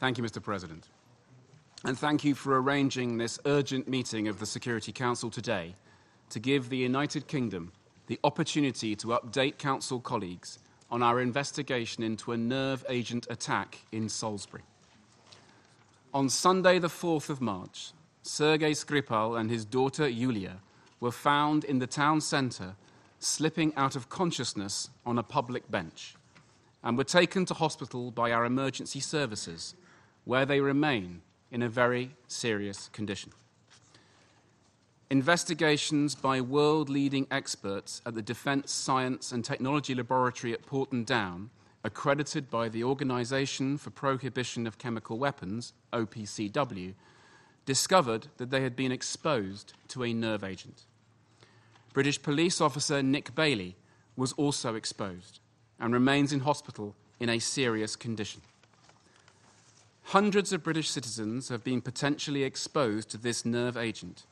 Thank you, Mr. President. And thank you for arranging this urgent meeting of the Security Council today to give the United Kingdom the opportunity to update Council colleagues on our investigation into a nerve agent attack in Salisbury. On Sunday, the 4th of March, Sergei Skripal and his daughter Yulia were found in the town centre slipping out of consciousness on a public bench and were taken to hospital by our emergency services, where they remain in a very serious condition. Investigations by world leading experts at the Defence Science and Technology Laboratory at Porton Down, accredited by the Organisation for Prohibition of Chemical Weapons, OPCW, discovered that they had been exposed to a nerve agent. British police officer Nick Bailey was also exposed and remains in hospital in a serious condition. Hundreds of British citizens have been potentially exposed to this nerve agent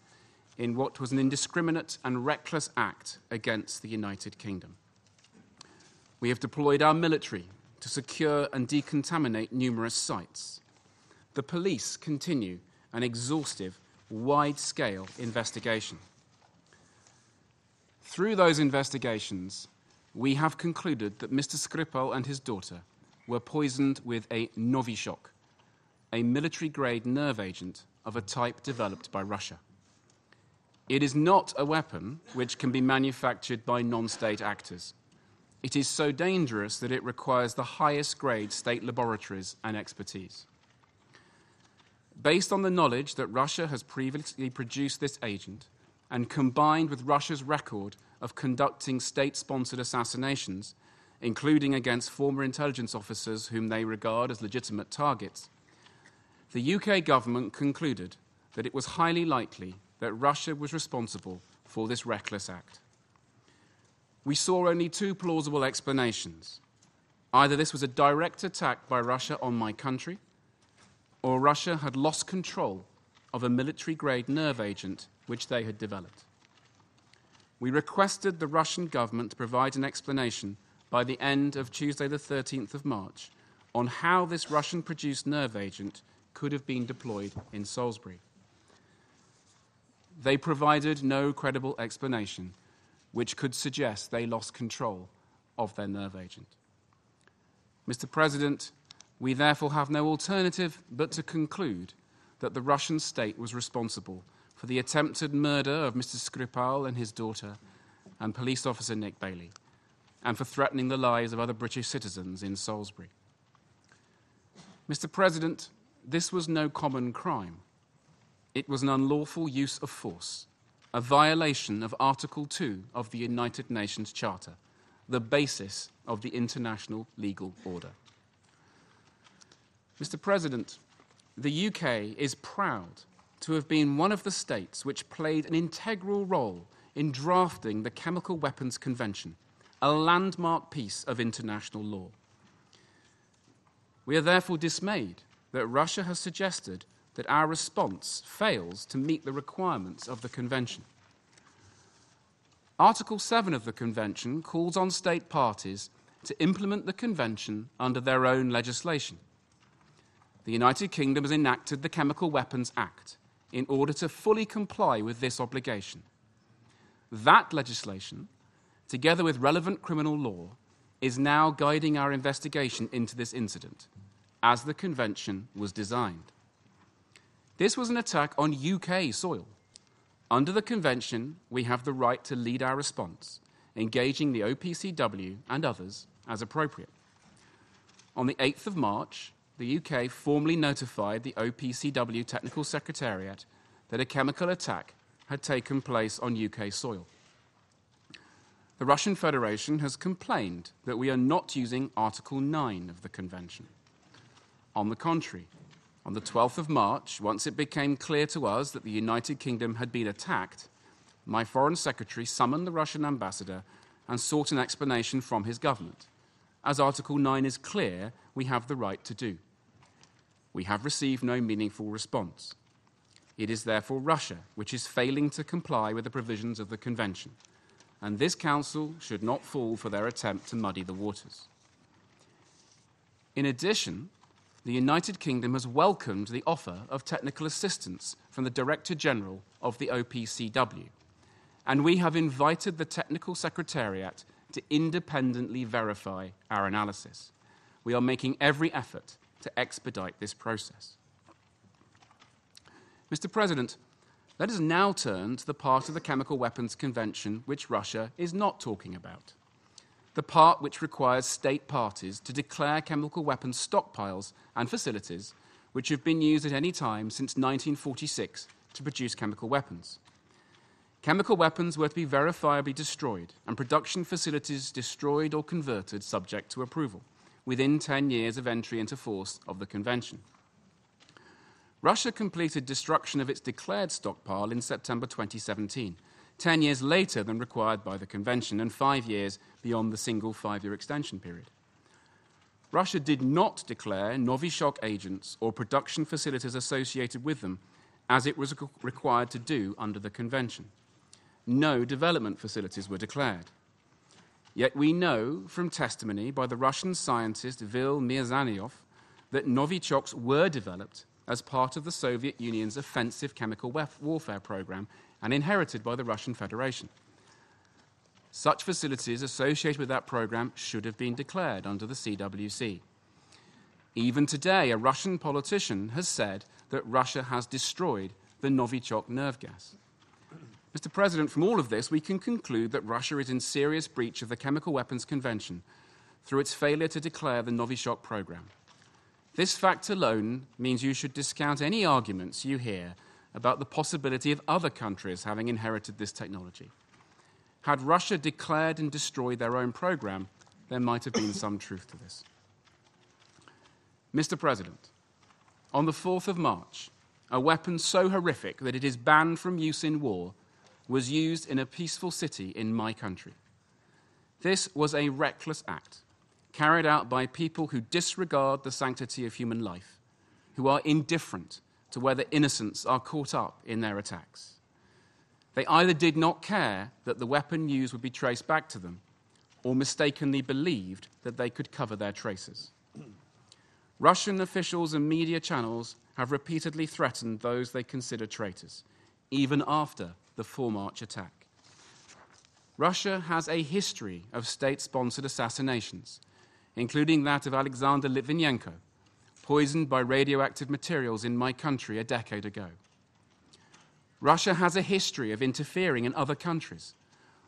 in what was an indiscriminate and reckless act against the United Kingdom. We have deployed our military to secure and decontaminate numerous sites. The police continue an exhaustive, wide scale investigation. Through those investigations, we have concluded that Mr. Skripal and his daughter were poisoned with a Novichok, a military grade nerve agent of a type developed by Russia. It is not a weapon which can be manufactured by non state actors. It is so dangerous that it requires the highest grade state laboratories and expertise. Based on the knowledge that Russia has previously produced this agent, and combined with Russia's record of conducting state sponsored assassinations, including against former intelligence officers whom they regard as legitimate targets, the UK government concluded that it was highly likely that Russia was responsible for this reckless act. We saw only two plausible explanations. Either this was a direct attack by Russia on my country, or Russia had lost control of a military grade nerve agent which they had developed. We requested the Russian government to provide an explanation by the end of Tuesday, the 13th of March, on how this Russian produced nerve agent could have been deployed in Salisbury. They provided no credible explanation which could suggest they lost control of their nerve agent. Mr. President, we therefore have no alternative but to conclude that the Russian state was responsible for the attempted murder of Mr. Skripal and his daughter and police officer Nick Bailey, and for threatening the lives of other British citizens in Salisbury. Mr. President, this was no common crime. It was an unlawful use of force, a violation of Article 2 of the United Nations Charter, the basis of the international legal order. Mr. President, the UK is proud to have been one of the states which played an integral role in drafting the Chemical Weapons Convention, a landmark piece of international law. We are therefore dismayed that Russia has suggested that our response fails to meet the requirements of the Convention. Article 7 of the Convention calls on state parties to implement the Convention under their own legislation. The United Kingdom has enacted the Chemical Weapons Act in order to fully comply with this obligation. That legislation, together with relevant criminal law, is now guiding our investigation into this incident, as the Convention was designed. This was an attack on UK soil. Under the Convention, we have the right to lead our response, engaging the OPCW and others as appropriate. On the 8th of March, the UK formally notified the OPCW Technical Secretariat that a chemical attack had taken place on UK soil. The Russian Federation has complained that we are not using Article 9 of the Convention. On the contrary, on the 12th of March, once it became clear to us that the United Kingdom had been attacked, my Foreign Secretary summoned the Russian ambassador and sought an explanation from his government. As Article 9 is clear, we have the right to do. We have received no meaningful response. It is therefore Russia which is failing to comply with the provisions of the Convention, and this Council should not fall for their attempt to muddy the waters. In addition, the United Kingdom has welcomed the offer of technical assistance from the Director General of the OPCW, and we have invited the Technical Secretariat to independently verify our analysis. We are making every effort to expedite this process. Mr. President, let us now turn to the part of the Chemical Weapons Convention which Russia is not talking about. The part which requires state parties to declare chemical weapons stockpiles and facilities which have been used at any time since 1946 to produce chemical weapons. Chemical weapons were to be verifiably destroyed, and production facilities destroyed or converted subject to approval within 10 years of entry into force of the Convention. Russia completed destruction of its declared stockpile in September 2017, 10 years later than required by the Convention, and five years beyond the single five year extension period. Russia did not declare Novichok agents or production facilities associated with them as it was required to do under the Convention no development facilities were declared. Yet we know from testimony by the Russian scientist Vil Mirzayanov that Novichoks were developed as part of the Soviet Union's offensive chemical warfare program and inherited by the Russian Federation. Such facilities associated with that program should have been declared under the CWC. Even today, a Russian politician has said that Russia has destroyed the Novichok nerve gas. Mr. President, from all of this, we can conclude that Russia is in serious breach of the Chemical Weapons Convention through its failure to declare the Novichok program. This fact alone means you should discount any arguments you hear about the possibility of other countries having inherited this technology. Had Russia declared and destroyed their own program, there might have been some truth to this. Mr. President, on the 4th of March, a weapon so horrific that it is banned from use in war was used in a peaceful city in my country. This was a reckless act carried out by people who disregard the sanctity of human life, who are indifferent to whether innocents are caught up in their attacks. They either did not care that the weapon used would be traced back to them, or mistakenly believed that they could cover their traces. Russian officials and media channels have repeatedly threatened those they consider traitors, even after the 4 March attack. Russia has a history of state sponsored assassinations, including that of Alexander Litvinenko, poisoned by radioactive materials in my country a decade ago. Russia has a history of interfering in other countries,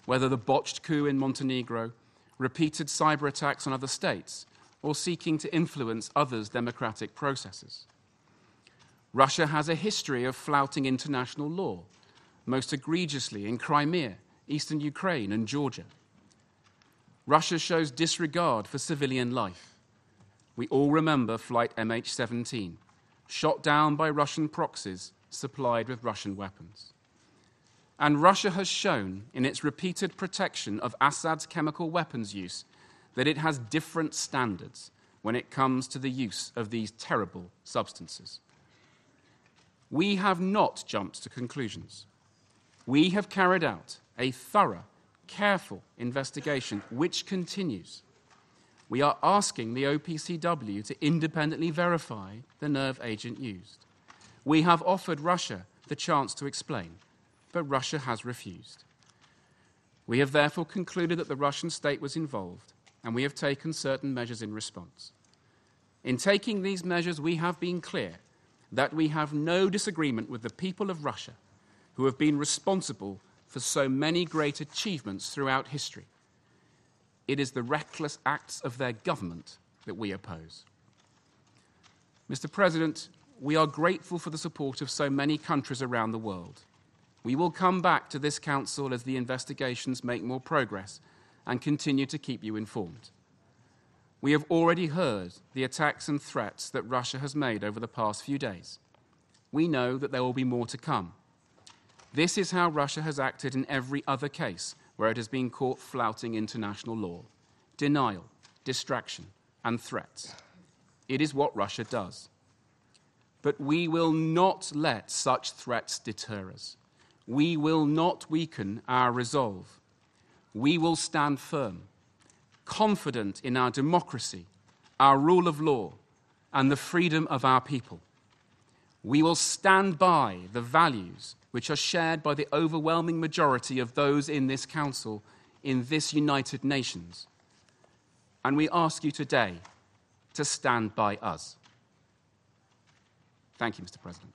whether the botched coup in Montenegro, repeated cyber attacks on other states, or seeking to influence others' democratic processes. Russia has a history of flouting international law most egregiously in Crimea, eastern Ukraine, and Georgia. Russia shows disregard for civilian life. We all remember Flight MH17, shot down by Russian proxies supplied with Russian weapons. And Russia has shown in its repeated protection of Assad's chemical weapons use that it has different standards when it comes to the use of these terrible substances. We have not jumped to conclusions we have carried out a thorough, careful investigation which continues. We are asking the OPCW to independently verify the nerve agent used. We have offered Russia the chance to explain, but Russia has refused. We have therefore concluded that the Russian state was involved, and we have taken certain measures in response. In taking these measures, we have been clear that we have no disagreement with the people of Russia who have been responsible for so many great achievements throughout history. It is the reckless acts of their government that we oppose. Mr. President, we are grateful for the support of so many countries around the world. We will come back to this Council as the investigations make more progress and continue to keep you informed. We have already heard the attacks and threats that Russia has made over the past few days. We know that there will be more to come. This is how Russia has acted in every other case where it has been caught flouting international law denial, distraction, and threats. It is what Russia does. But we will not let such threats deter us. We will not weaken our resolve. We will stand firm, confident in our democracy, our rule of law, and the freedom of our people. We will stand by the values which are shared by the overwhelming majority of those in this Council, in this United Nations. And we ask you today to stand by us. Thank you, Mr. President.